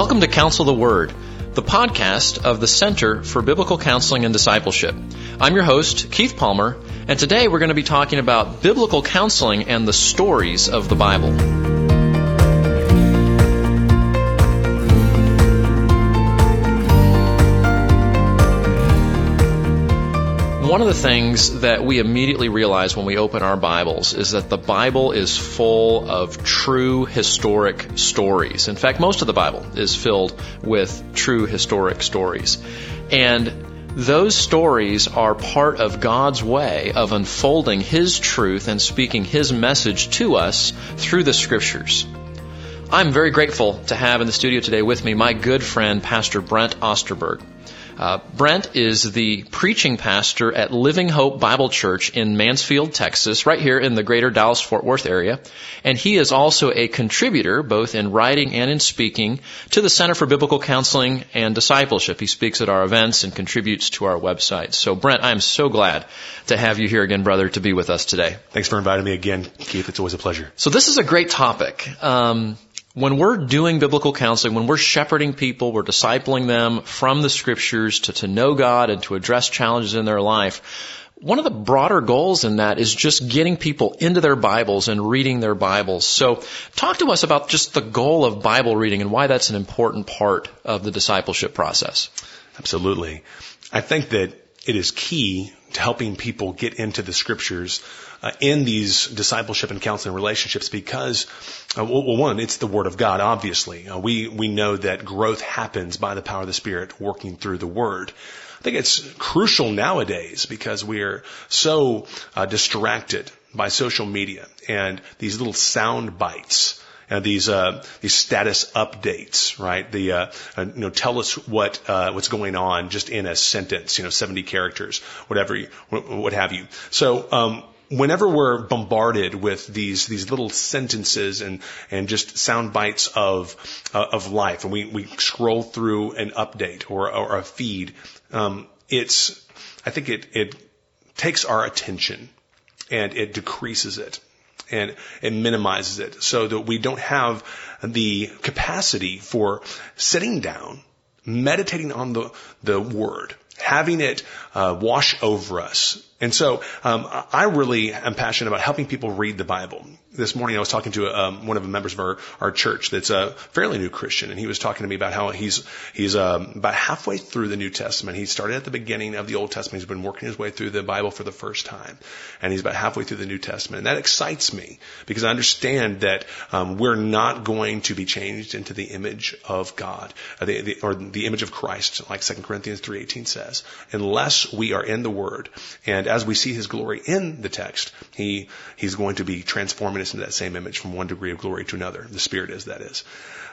Welcome to Counsel the Word, the podcast of the Center for Biblical Counseling and Discipleship. I'm your host, Keith Palmer, and today we're going to be talking about biblical counseling and the stories of the Bible. One of the things that we immediately realize when we open our Bibles is that the Bible is full of true historic stories. In fact, most of the Bible is filled with true historic stories. And those stories are part of God's way of unfolding His truth and speaking His message to us through the Scriptures. I'm very grateful to have in the studio today with me my good friend, Pastor Brent Osterberg. Uh, Brent is the preaching pastor at Living Hope Bible Church in Mansfield, Texas, right here in the greater Dallas Fort Worth area. And he is also a contributor, both in writing and in speaking, to the Center for Biblical Counseling and Discipleship. He speaks at our events and contributes to our website. So, Brent, I'm so glad to have you here again, brother, to be with us today. Thanks for inviting me again, Keith. It's always a pleasure. So, this is a great topic. Um, when we're doing biblical counseling, when we're shepherding people, we're discipling them from the scriptures to, to know God and to address challenges in their life, one of the broader goals in that is just getting people into their Bibles and reading their Bibles. So talk to us about just the goal of Bible reading and why that's an important part of the discipleship process. Absolutely. I think that it is key helping people get into the scriptures uh, in these discipleship and counseling relationships because, uh, well, one, it's the Word of God, obviously. Uh, we, we know that growth happens by the power of the Spirit working through the Word. I think it's crucial nowadays because we are so uh, distracted by social media and these little sound bites and these uh, these status updates, right? The uh, uh, you know tell us what uh, what's going on just in a sentence, you know, 70 characters, whatever, you, what have you. So um, whenever we're bombarded with these these little sentences and and just sound bites of uh, of life, and we we scroll through an update or or a feed, um, it's I think it it takes our attention and it decreases it and it minimizes it so that we don't have the capacity for sitting down, meditating on the the word, having it uh, wash over us and so um, I really am passionate about helping people read the Bible. This morning I was talking to um, one of the members of our, our church that's a fairly new Christian, and he was talking to me about how he's he's um, about halfway through the New Testament. He started at the beginning of the Old Testament. He's been working his way through the Bible for the first time, and he's about halfway through the New Testament. And that excites me because I understand that um, we're not going to be changed into the image of God uh, the, the, or the image of Christ, like 2 Corinthians 3:18 says, unless we are in the Word and as we see his glory in the text, he, he's going to be transforming into that same image from one degree of glory to another. The Spirit is, that is.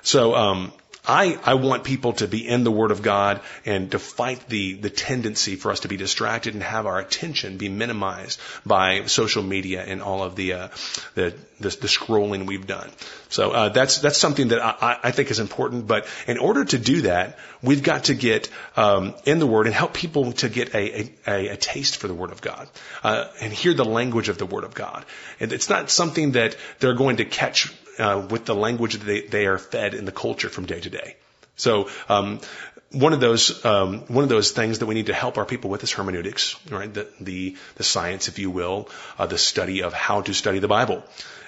So, um, I, I want people to be in the Word of God and to fight the, the tendency for us to be distracted and have our attention be minimized by social media and all of the, uh, the, the, the scrolling we've done. So uh, that's that's something that I, I think is important. But in order to do that, we've got to get um, in the Word and help people to get a, a, a taste for the Word of God uh, and hear the language of the Word of God. And it's not something that they're going to catch uh, with the language that they, they are fed in the culture from day to day. So um, one of those um, one of those things that we need to help our people with is hermeneutics, right? The the, the science, if you will, uh, the study of how to study the Bible,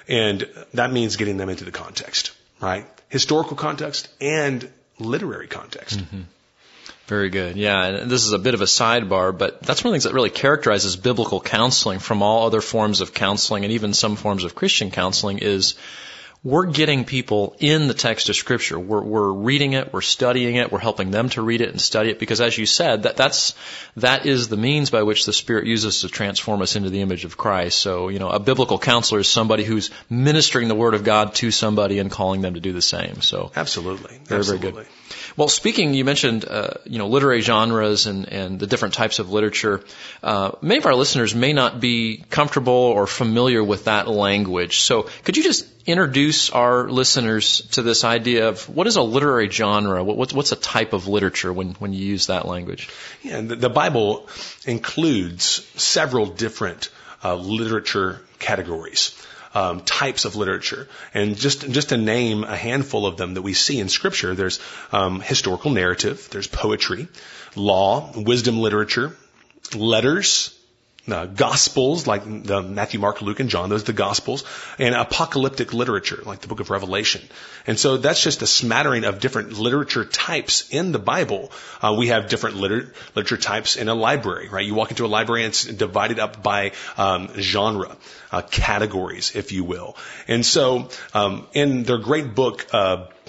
and that means getting them into the context, right? Historical context and literary context. Mm-hmm. Very good. Yeah, and this is a bit of a sidebar, but that's one of the things that really characterizes biblical counseling from all other forms of counseling and even some forms of Christian counseling is we're getting people in the text of scripture. We're, we're reading it, we're studying it, we're helping them to read it and study it because as you said, that, that's, that is the means by which the Spirit uses to transform us into the image of Christ. So, you know, a biblical counselor is somebody who's ministering the Word of God to somebody and calling them to do the same. So. Absolutely. Very, Absolutely. very good. Well, speaking, you mentioned, uh, you know, literary genres and, and the different types of literature. Uh, many of our listeners may not be comfortable or familiar with that language. So could you just introduce our listeners to this idea of what is a literary genre? What, what's a type of literature when, when you use that language? Yeah, the, the Bible includes several different uh, literature categories. Um, types of literature. And just just to name a handful of them that we see in Scripture, there's um, historical narrative, there's poetry, law, wisdom literature, letters, uh, gospels like the Matthew, Mark, Luke, and John. Those are the gospels, and apocalyptic literature like the book of Revelation. And so that's just a smattering of different literature types in the Bible. Uh, we have different liter- literature types in a library, right? You walk into a library and it's divided up by um, genre, uh, categories, if you will. And so um, in their great book.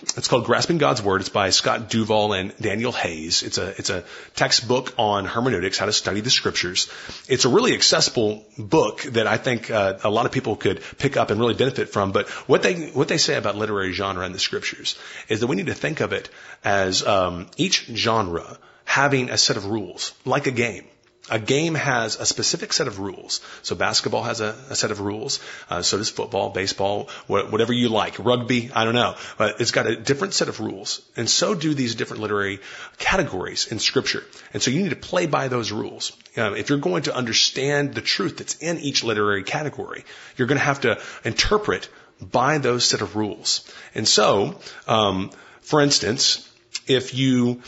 It's called Grasping God's Word. It's by Scott Duvall and Daniel Hays. It's a it's a textbook on hermeneutics, how to study the scriptures. It's a really accessible book that I think uh, a lot of people could pick up and really benefit from. But what they what they say about literary genre in the scriptures is that we need to think of it as um, each genre having a set of rules, like a game. A game has a specific set of rules. So basketball has a, a set of rules. Uh, so does football, baseball, wh- whatever you like. Rugby, I don't know. But it's got a different set of rules. And so do these different literary categories in scripture. And so you need to play by those rules. Um, if you're going to understand the truth that's in each literary category, you're going to have to interpret by those set of rules. And so, um, for instance, if you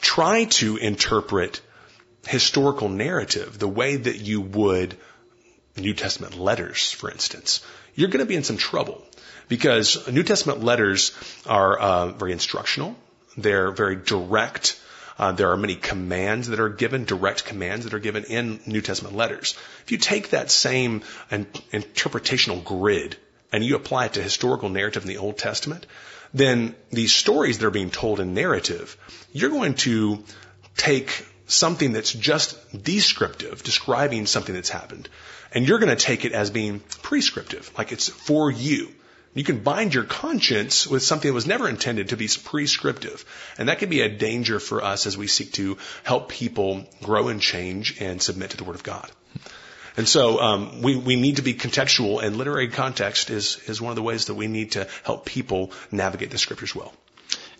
try to interpret historical narrative the way that you would New Testament letters, for instance, you're going to be in some trouble because New Testament letters are uh, very instructional. They're very direct. Uh, there are many commands that are given, direct commands that are given in New Testament letters. If you take that same an, interpretational grid and you apply it to historical narrative in the Old Testament, then these stories that are being told in narrative, you're going to take something that's just descriptive, describing something that's happened, and you're going to take it as being prescriptive, like it's for you. You can bind your conscience with something that was never intended to be prescriptive. And that can be a danger for us as we seek to help people grow and change and submit to the Word of God. And so um, we, we need to be contextual, and literary context is, is one of the ways that we need to help people navigate the Scriptures well.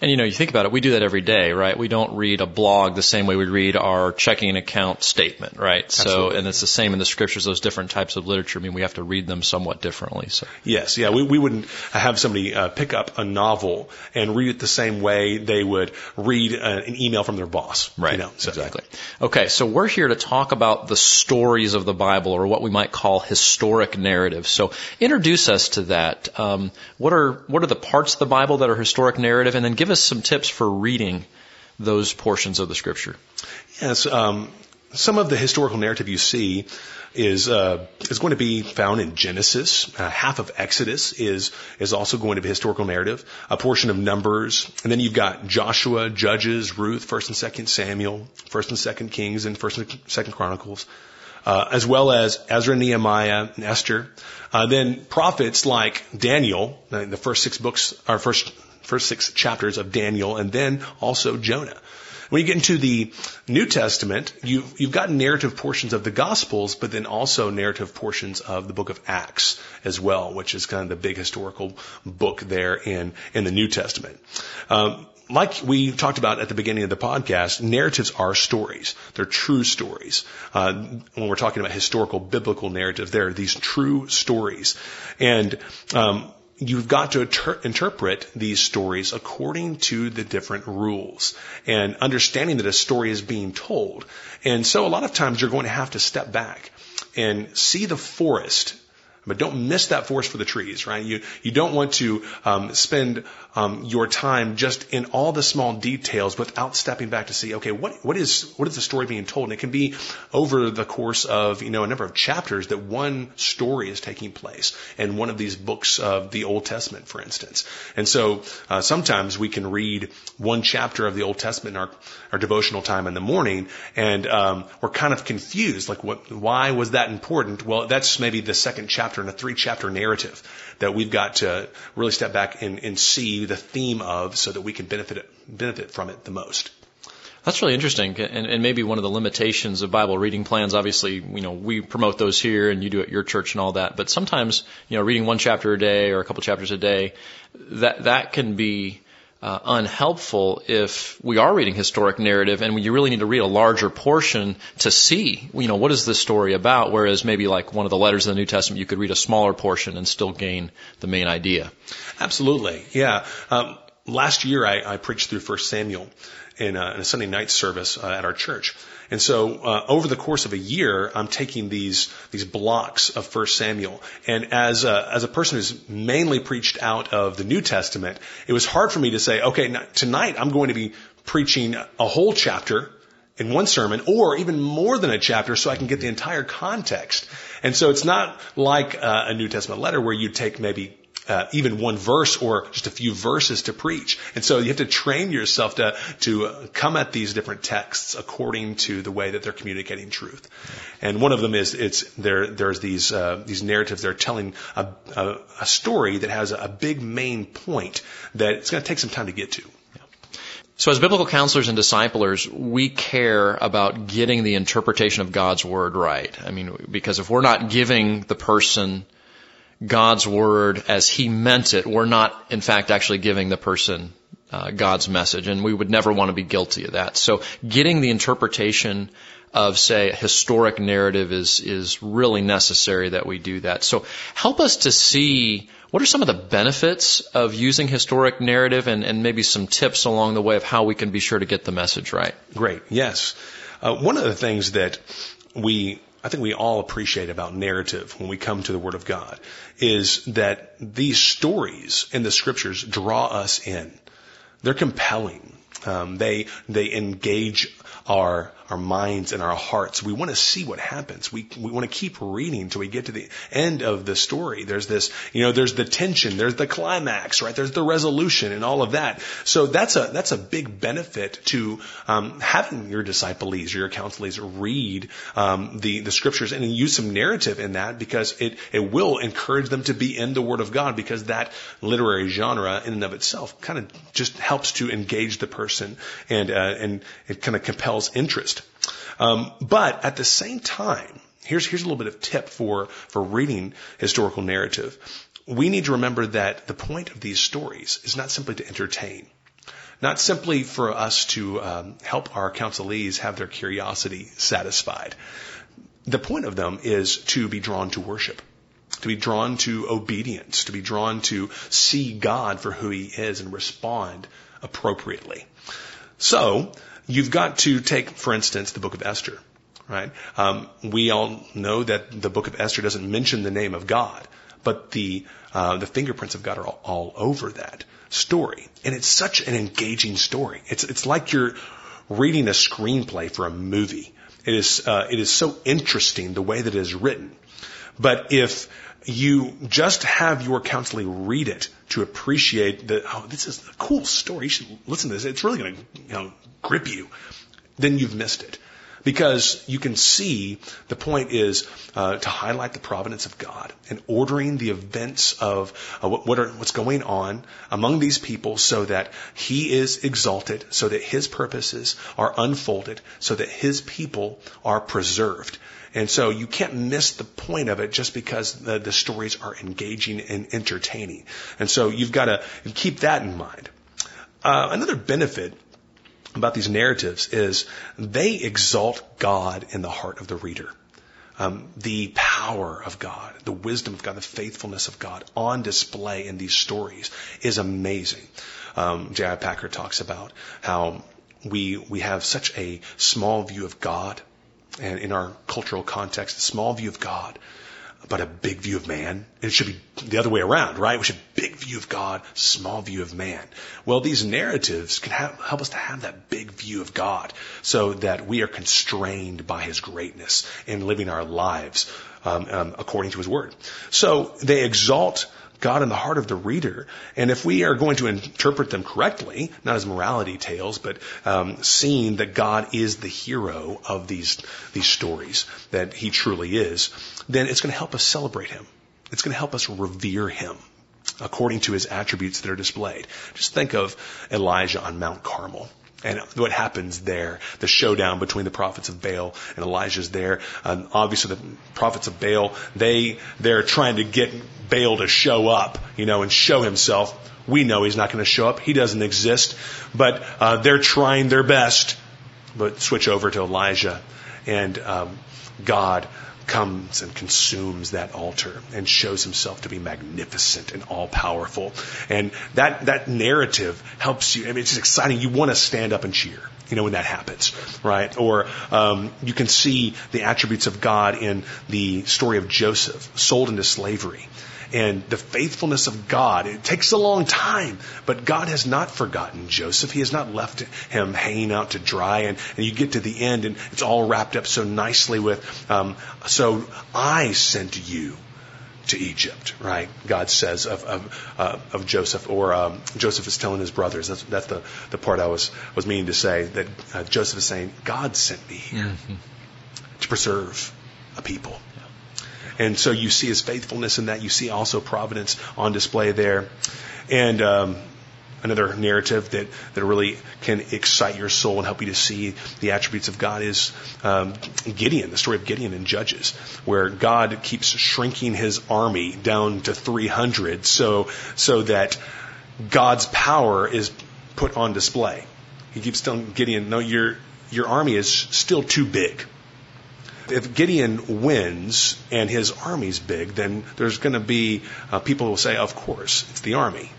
And you know, you think about it, we do that every day, right? We don't read a blog the same way we read our checking account statement, right? Absolutely. So, and it's the same in the scriptures, those different types of literature. I mean, we have to read them somewhat differently. So, Yes, yeah, we, we wouldn't have somebody uh, pick up a novel and read it the same way they would read uh, an email from their boss. right. You know, so, exactly. Okay. So we're here to talk about the stories of the Bible or what we might call historic narrative. So introduce us to that. Um, what are, what are the parts of the Bible that are historic narrative? And then give us some tips for reading those portions of the scripture. Yes, um, some of the historical narrative you see is uh, is going to be found in Genesis. Uh, half of Exodus is is also going to be historical narrative. A portion of Numbers, and then you've got Joshua, Judges, Ruth, First and Second Samuel, First and Second Kings, and First and Second Chronicles. Uh, as well as Ezra, Nehemiah, and Esther. Uh, then prophets like Daniel, uh, the first six books, or first first six chapters of Daniel, and then also Jonah. When you get into the New Testament, you've, you've got narrative portions of the Gospels, but then also narrative portions of the book of Acts as well, which is kind of the big historical book there in, in the New Testament. Um, like we talked about at the beginning of the podcast, narratives are stories. They're true stories. Uh, when we're talking about historical biblical narrative, they're these true stories. And um, you've got to inter- interpret these stories according to the different rules and understanding that a story is being told. And so a lot of times you're going to have to step back and see the forest but don't miss that forest for the trees, right? You you don't want to um, spend um, your time just in all the small details without stepping back to see, okay, what what is what is the story being told? And it can be over the course of you know a number of chapters that one story is taking place in one of these books of the Old Testament, for instance. And so uh, sometimes we can read one chapter of the Old Testament in our our devotional time in the morning, and um, we're kind of confused, like what why was that important? Well, that's maybe the second chapter in a three chapter narrative that we've got to really step back and, and see the theme of so that we can benefit benefit from it the most. That's really interesting, and, and maybe one of the limitations of Bible reading plans. Obviously, you know, we promote those here, and you do at your church and all that. But sometimes, you know, reading one chapter a day or a couple chapters a day, that that can be uh, unhelpful if we are reading historic narrative and you really need to read a larger portion to see, you know, what is this story about? Whereas maybe like one of the letters of the New Testament, you could read a smaller portion and still gain the main idea. Absolutely, yeah. Um, last year I, I, preached through First Samuel in a, in a Sunday night service uh, at our church. And so uh, over the course of a year, I'm taking these these blocks of First Samuel, and as a, as a person who's mainly preached out of the New Testament, it was hard for me to say, okay, tonight I'm going to be preaching a whole chapter in one sermon, or even more than a chapter, so I can get the entire context. And so it's not like uh, a New Testament letter where you take maybe uh, even one verse or just a few verses to preach. And so you have to train yourself to to come at these different texts according to the way that they're communicating truth. And one of them is it's there. There's these uh, these narratives. They're telling a, a, a story that has a big main point that it's going to take some time to get to. So as biblical counselors and disciplers, we care about getting the interpretation of God's word right. I mean, because if we're not giving the person God's word as he meant it, we're not, in fact, actually giving the person uh, God's message, and we would never want to be guilty of that. So, getting the interpretation of, say, a historic narrative is is really necessary that we do that. So, help us to see what are some of the benefits of using historic narrative, and, and maybe some tips along the way of how we can be sure to get the message right. Great. Yes. Uh, one of the things that we I think we all appreciate about narrative when we come to the Word of God is that these stories in the Scriptures draw us in. They're compelling. Um, they they engage our our minds and our hearts. We want to see what happens. We we want to keep reading until we get to the end of the story. There's this, you know, there's the tension, there's the climax, right? There's the resolution and all of that. So that's a that's a big benefit to um, having your disciples, or your counselees read um, the the scriptures and use some narrative in that because it it will encourage them to be in the Word of God because that literary genre in and of itself kind of just helps to engage the person and uh, and it kind of compels interest. Um, but at the same time, here's here's a little bit of tip for for reading historical narrative. We need to remember that the point of these stories is not simply to entertain, not simply for us to um, help our counselees have their curiosity satisfied. The point of them is to be drawn to worship to be drawn to obedience, to be drawn to see God for who He is and respond appropriately. So, You've got to take, for instance, the book of Esther, right? Um, we all know that the book of Esther doesn't mention the name of God, but the uh, the fingerprints of God are all, all over that story, and it's such an engaging story. It's it's like you're reading a screenplay for a movie. It is uh, it is so interesting the way that it is written. But if you just have your counselee read it to appreciate that, oh, this is a cool story. You should listen to this. It's really going to, you know, grip you. Then you've missed it. Because you can see the point is uh, to highlight the providence of God and ordering the events of uh, what, what are, what's going on among these people so that He is exalted, so that His purposes are unfolded, so that His people are preserved. And so you can't miss the point of it just because the, the stories are engaging and entertaining. And so you've got to keep that in mind. Uh, another benefit about these narratives is they exalt God in the heart of the reader. Um, the power of God, the wisdom of God, the faithfulness of God on display in these stories is amazing. Um, J.I. Packer talks about how we we have such a small view of God and in our cultural context, a small view of God, but a big view of man. And It should be the other way around, right? We should big view of God, small view of man. Well, these narratives can have, help us to have that big view of God so that we are constrained by his greatness in living our lives um, um, according to his word. So they exalt God in the heart of the reader. And if we are going to interpret them correctly, not as morality tales, but um, seeing that God is the hero of these these stories, that He truly is, then it's going to help us celebrate Him. It's going to help us revere Him according to His attributes that are displayed. Just think of Elijah on Mount Carmel. And what happens there, the showdown between the prophets of Baal and Elijah's there. Um, obviously, the prophets of Baal, they they're trying to get Baal to show up, you know, and show himself. We know he's not going to show up. He doesn't exist. But uh, they're trying their best. But switch over to Elijah, and um, God comes and consumes that altar and shows himself to be magnificent and all powerful. And that, that narrative helps you. I mean, it's exciting. You want to stand up and cheer. You know, when that happens, right? Or um, you can see the attributes of God in the story of Joseph, sold into slavery and the faithfulness of God. It takes a long time, but God has not forgotten Joseph. He has not left him hanging out to dry. And, and you get to the end, and it's all wrapped up so nicely with, um, so I sent you to Egypt, right? God says of of, uh, of Joseph, or um, Joseph is telling his brothers. That's that's the the part I was was meaning to say that uh, Joseph is saying God sent me here mm-hmm. to preserve a people. And so you see his faithfulness in that. You see also providence on display there. And um, another narrative that, that really can excite your soul and help you to see the attributes of God is um, Gideon, the story of Gideon in Judges, where God keeps shrinking his army down to 300 so, so that God's power is put on display. He keeps telling Gideon, no, your, your army is still too big. If Gideon wins and his army's big, then there's going to be uh, people who will say, of course, it's the army.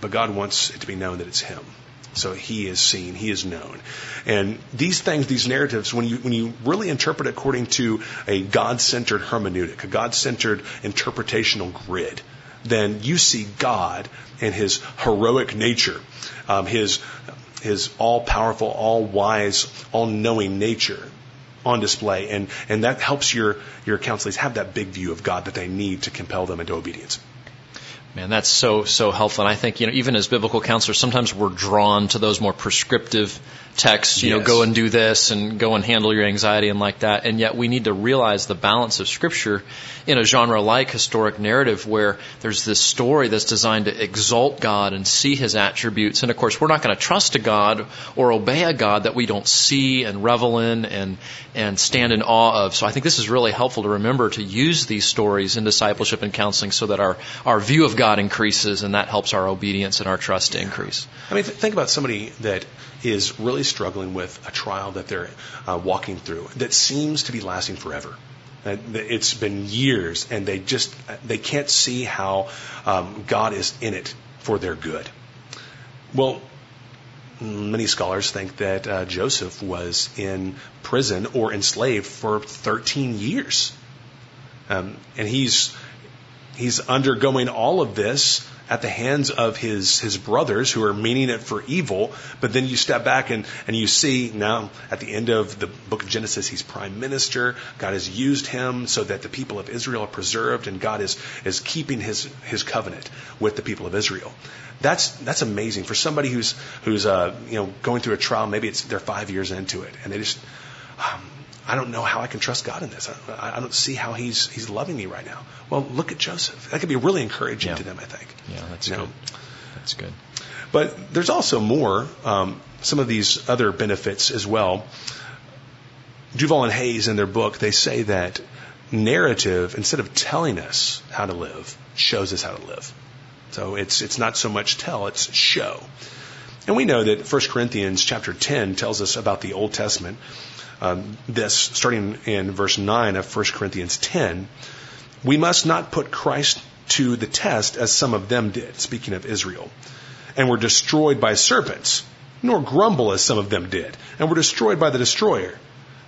But God wants it to be known that it's him. So he is seen, he is known. And these things, these narratives, when you, when you really interpret according to a God centered hermeneutic, a God centered interpretational grid, then you see God and his heroic nature, um, his, his all powerful, all wise, all knowing nature on display, and, and that helps your, your counselors have that big view of God that they need to compel them into obedience. Man, that's so so helpful. And I think you know, even as biblical counselors, sometimes we're drawn to those more prescriptive texts. You yes. know, go and do this, and go and handle your anxiety, and like that. And yet, we need to realize the balance of Scripture in a genre like historic narrative, where there's this story that's designed to exalt God and see His attributes. And of course, we're not going to trust a God or obey a God that we don't see and revel in and and stand in awe of. So I think this is really helpful to remember to use these stories in discipleship and counseling, so that our our view of God God increases, and that helps our obedience and our trust to increase. I mean, think about somebody that is really struggling with a trial that they're uh, walking through that seems to be lasting forever. It's been years, and they just they can't see how um, God is in it for their good. Well, many scholars think that uh, Joseph was in prison or enslaved for 13 years, um, and he's he's undergoing all of this at the hands of his, his brothers who are meaning it for evil. But then you step back and, and you see now at the end of the book of Genesis, he's prime minister. God has used him so that the people of Israel are preserved and God is, is keeping his, his covenant with the people of Israel. That's, that's amazing for somebody who's, who's, uh, you know, going through a trial. Maybe it's, they're five years into it and they just, um, I don't know how I can trust God in this. I, I, don't see how He's He's loving me right now. Well, look at Joseph. That could be really encouraging yeah. to them. I think. Yeah, that's you good. Know? That's good. But there's also more. Um, some of these other benefits as well. Duvall and Hays, in their book they say that narrative instead of telling us how to live shows us how to live. So it's it's not so much tell, it's show. And we know that 1 Corinthians chapter 10 tells us about the Old Testament um, this, starting in verse 9 of 1 Corinthians 10, we must not put Christ to the test as some of them did, speaking of Israel, and were destroyed by serpents, nor grumble as some of them did, and were destroyed by the destroyer.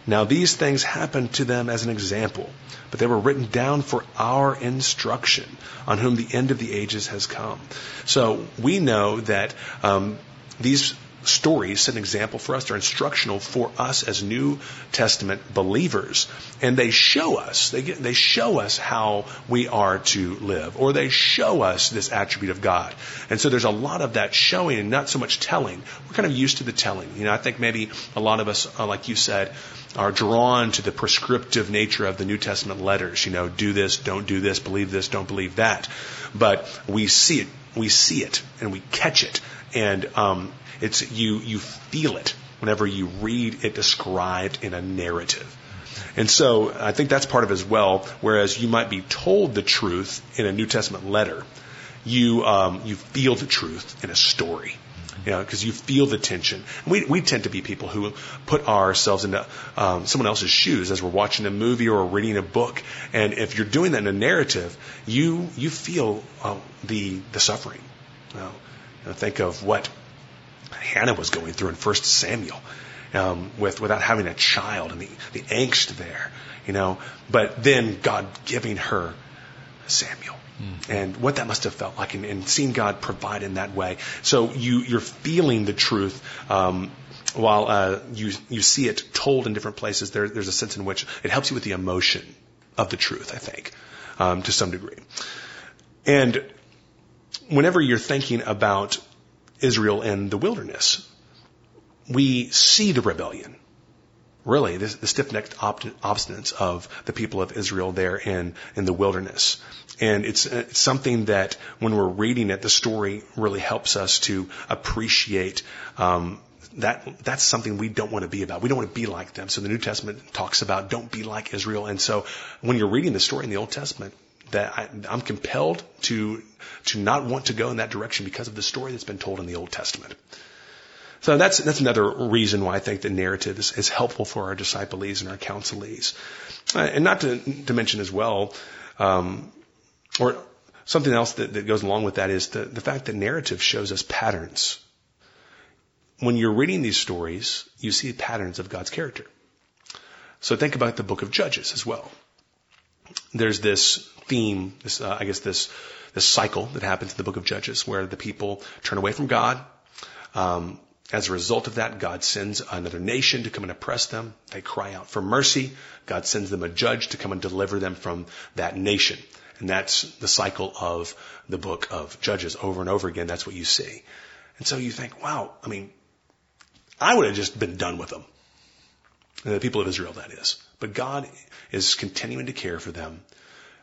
Now these things happened to them as an example, but they were written down for our instruction, on whom the end of the ages has come. So we know that um, these stories set an example for us. They're instructional for us as New Testament believers. And they show us, they, get, they show us how we are to live, or they show us this attribute of God. And so there's a lot of that showing and not so much telling. We're kind of used to the telling. You know, I think maybe a lot of us, uh, like you said, are drawn to the prescriptive nature of the New Testament letters. You know, do this, don't do this, believe this, don't believe that. But we see it, we see it, and we catch it, and um, it's you you feel it whenever you read it described in a narrative. And so I think that's part of it as well. Whereas you might be told the truth in a New Testament letter, you um, you feel the truth in a story. You know, because you feel the tension. We we tend to be people who put ourselves into um, someone else's shoes as we're watching a movie or reading a book. And if you're doing that in a narrative, you you feel uh, the the suffering. You know, think of what Hannah was going through in First Samuel um, with without having a child and the, the angst there, you know. But then God giving her Samuel. Mm. And what that must have felt like, and, and, seeing God provide in that way. So you you're feeling the truth, um, while uh, you you see it told in different places. There, there's a sense in which it helps you with the emotion of the truth. I think, um, to some degree. And whenever you're thinking about Israel in the wilderness, we see the rebellion. Really, this, the stiff-necked obstinance of the people of Israel there in, in the wilderness. And it's, it's something that when we're reading it, the story really helps us to appreciate um, that that's something we don't want to be about. We don't want to be like them. So the New Testament talks about don't be like Israel. And so when you're reading the story in the Old Testament, that I, I'm compelled to to not want to go in that direction because of the story that's been told in the Old Testament. So that's, that's another reason why I think the narrative is, is helpful for our disciples and our counselees. Uh, and not to, to mention as well, um, or something else that, that goes along with that is the, the fact that narrative shows us patterns. When you're reading these stories, you see patterns of God's character. So think about the book of Judges as well. There's this theme, this, uh, I guess this, this cycle that happens in the book of Judges where the people turn away from God, um, as a result of that, God sends another nation to come and oppress them. They cry out for mercy. God sends them a judge to come and deliver them from that nation. And that's the cycle of the book of Judges over and over again. That's what you see. And so you think, wow, I mean, I would have just been done with them. The people of Israel, that is. But God is continuing to care for them.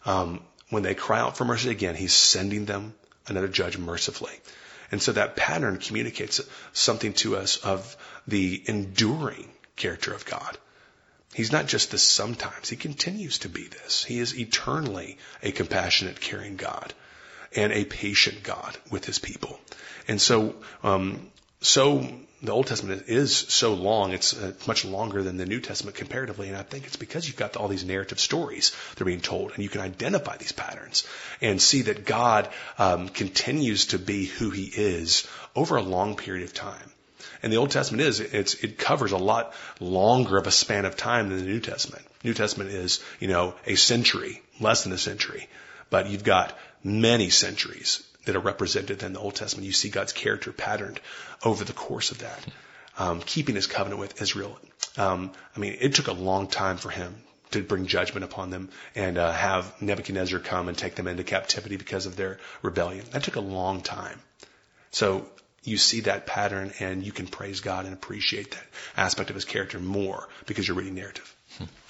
Um, when they cry out for mercy again, He's sending them another judge mercifully. And so that pattern communicates something to us of the enduring character of God. He's not just this sometimes. He continues to be this. He is eternally a compassionate, caring God and a patient God with his people. And so, um, so the Old Testament is so long. It's uh, much longer than the New Testament comparatively. And I think it's because you've got all these narrative stories that are being told and you can identify these patterns and see that God um, continues to be who he is over a long period of time. And the Old Testament is, it covers a lot longer of a span of time than the New Testament. New Testament is, you know, a century, less than a century. But you've got many centuries that are represented in the Old Testament. You see God's character patterned over the course of that, um, keeping His covenant with Israel. Um, I mean, it took a long time for Him to bring judgment upon them and uh, have Nebuchadnezzar come and take them into captivity because of their rebellion. That took a long time. So you see that pattern and you can praise God and appreciate that aspect of his character more because you're reading narrative.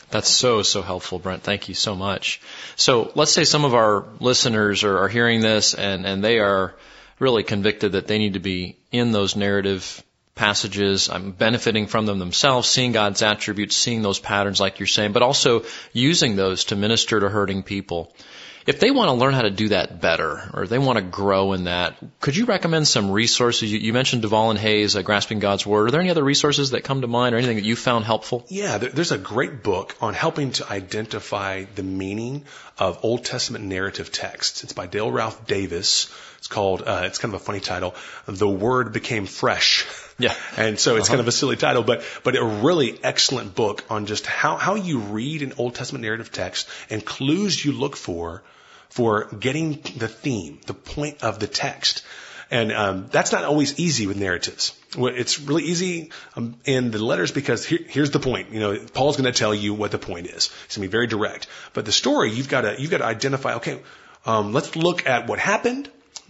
That's so, so helpful, Brent. Thank you so much. So let's say some of our listeners are, are hearing this and, and they are really convicted that they need to be in those narrative passages. I'm benefiting from them themselves, seeing God's attributes, seeing those patterns like you're saying, but also using those to minister to hurting people. If they want to learn how to do that better, or they want to grow in that, could you recommend some resources? You, you mentioned Duvall and Hays, uh, Grasping God's Word. Are there any other resources that come to mind, or anything that you found helpful? Yeah, there's a great book on helping to identify the meaning of Old Testament narrative texts. It's by Dale Ralph Davis. It's called, uh, it's kind of a funny title, The Word Became Fresh. Yeah. And so it's uh-huh. kind of a silly title, but, but a really excellent book on just how, how you read an Old Testament narrative text and clues you look for for getting the theme, the point of the text. And um, that's not always easy with narratives. It's really easy um, in the letters because here, here's the point. You know, Paul's going to tell you what the point is. It's going to be very direct. But the story, you've got to you've got to identify. Okay, um, let's look at what happened.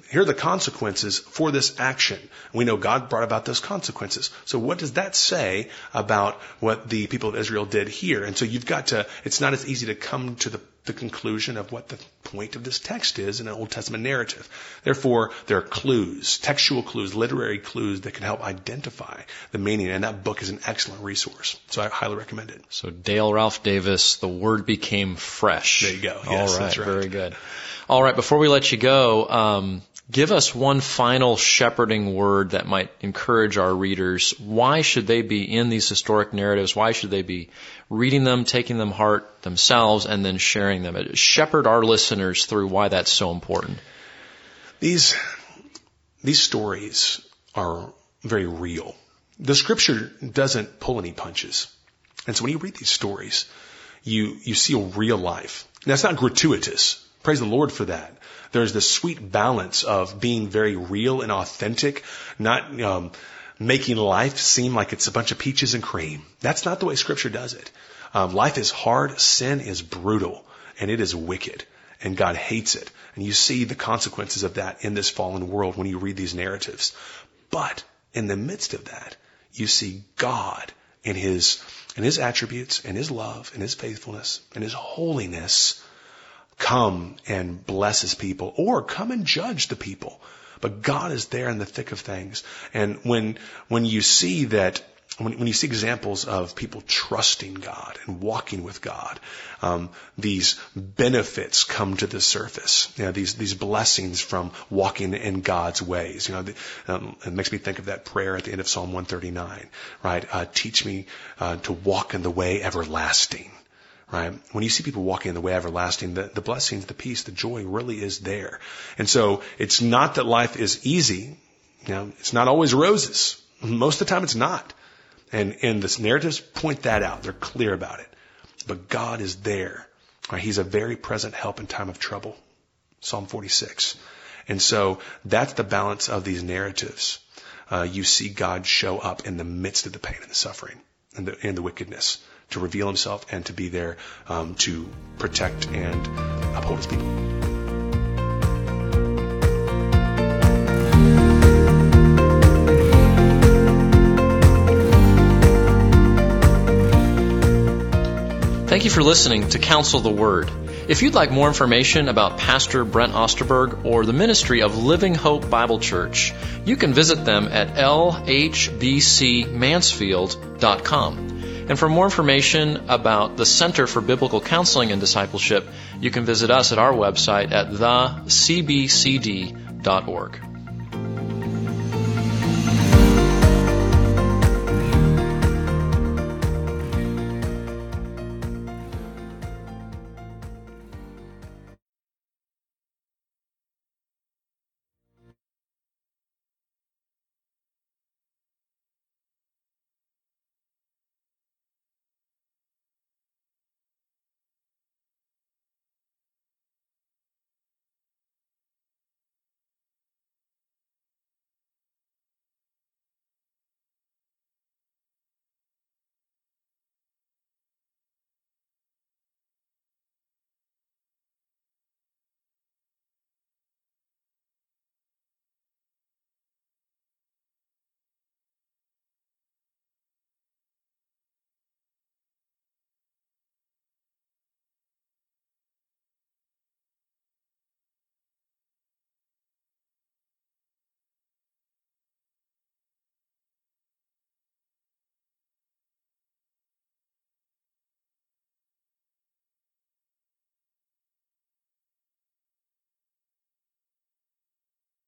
Here are the consequences for this action. We know God brought about those consequences. So what does that say about what the people of Israel did here? And so you've got to. It's not as easy to come to the the conclusion of what the point of this text is in an Old Testament narrative. Therefore, there are clues, textual clues, literary clues that can help identify the meaning, and that book is an excellent resource. So I highly recommend it. So Dale Ralph Davis, The Word Became Fresh. There you go. Yes, All right, that's right. very good. All right, before we let you go, um, give us one final shepherding word that might encourage our readers. Why should they be in these historic narratives? Why should they be reading them, taking them heart themselves, and then sharing them? Shepherd our listeners through why that's so important. These, these stories are very real. The scripture doesn't pull any punches. And so when you read these stories, you, you see a real life. Now it's not gratuitous. Praise the Lord for that. There's this sweet balance of being very real and authentic, not um, making life seem like it's a bunch of peaches and cream. That's not the way Scripture does it. Um, life is hard, sin is brutal, and it is wicked, and God hates it. And you see the consequences of that in this fallen world when you read these narratives. But in the midst of that, you see God in His in His attributes, and His love, and His faithfulness, and His holiness come and bless his people or come and judge the people. But God is there in the thick of things. And when, when you see that, when, when you see examples of people trusting God and walking with God, um, these benefits come to the surface. You know, these these blessings from walking in God's ways. You know, the, um, it makes me think of that prayer at the end of Psalm 139. Right? Uh, teach me uh, to walk in the way everlasting right? When you see people walking in the way everlasting, the, the blessings, the peace, the joy really is there. And so it's not that life is easy. You know, it's not always roses. Most of the time it's not. And, and the narratives point that out. They're clear about it. But God is there. Right? He's a very present help in time of trouble. Psalm 46. And so that's the balance of these narratives. Uh, you see God show up in the midst of the pain and the suffering and the, and the wickedness to reveal himself and to be there um, to protect and uphold his people. Thank you for listening to Counsel the Word. If you'd like more information about Pastor Brent Osterberg or the ministry of Living Hope Bible Church, you can visit them at lhbcmansfield.com. And for more information about the Center for Biblical Counseling and Discipleship, you can visit us at our website at thecbcd.org.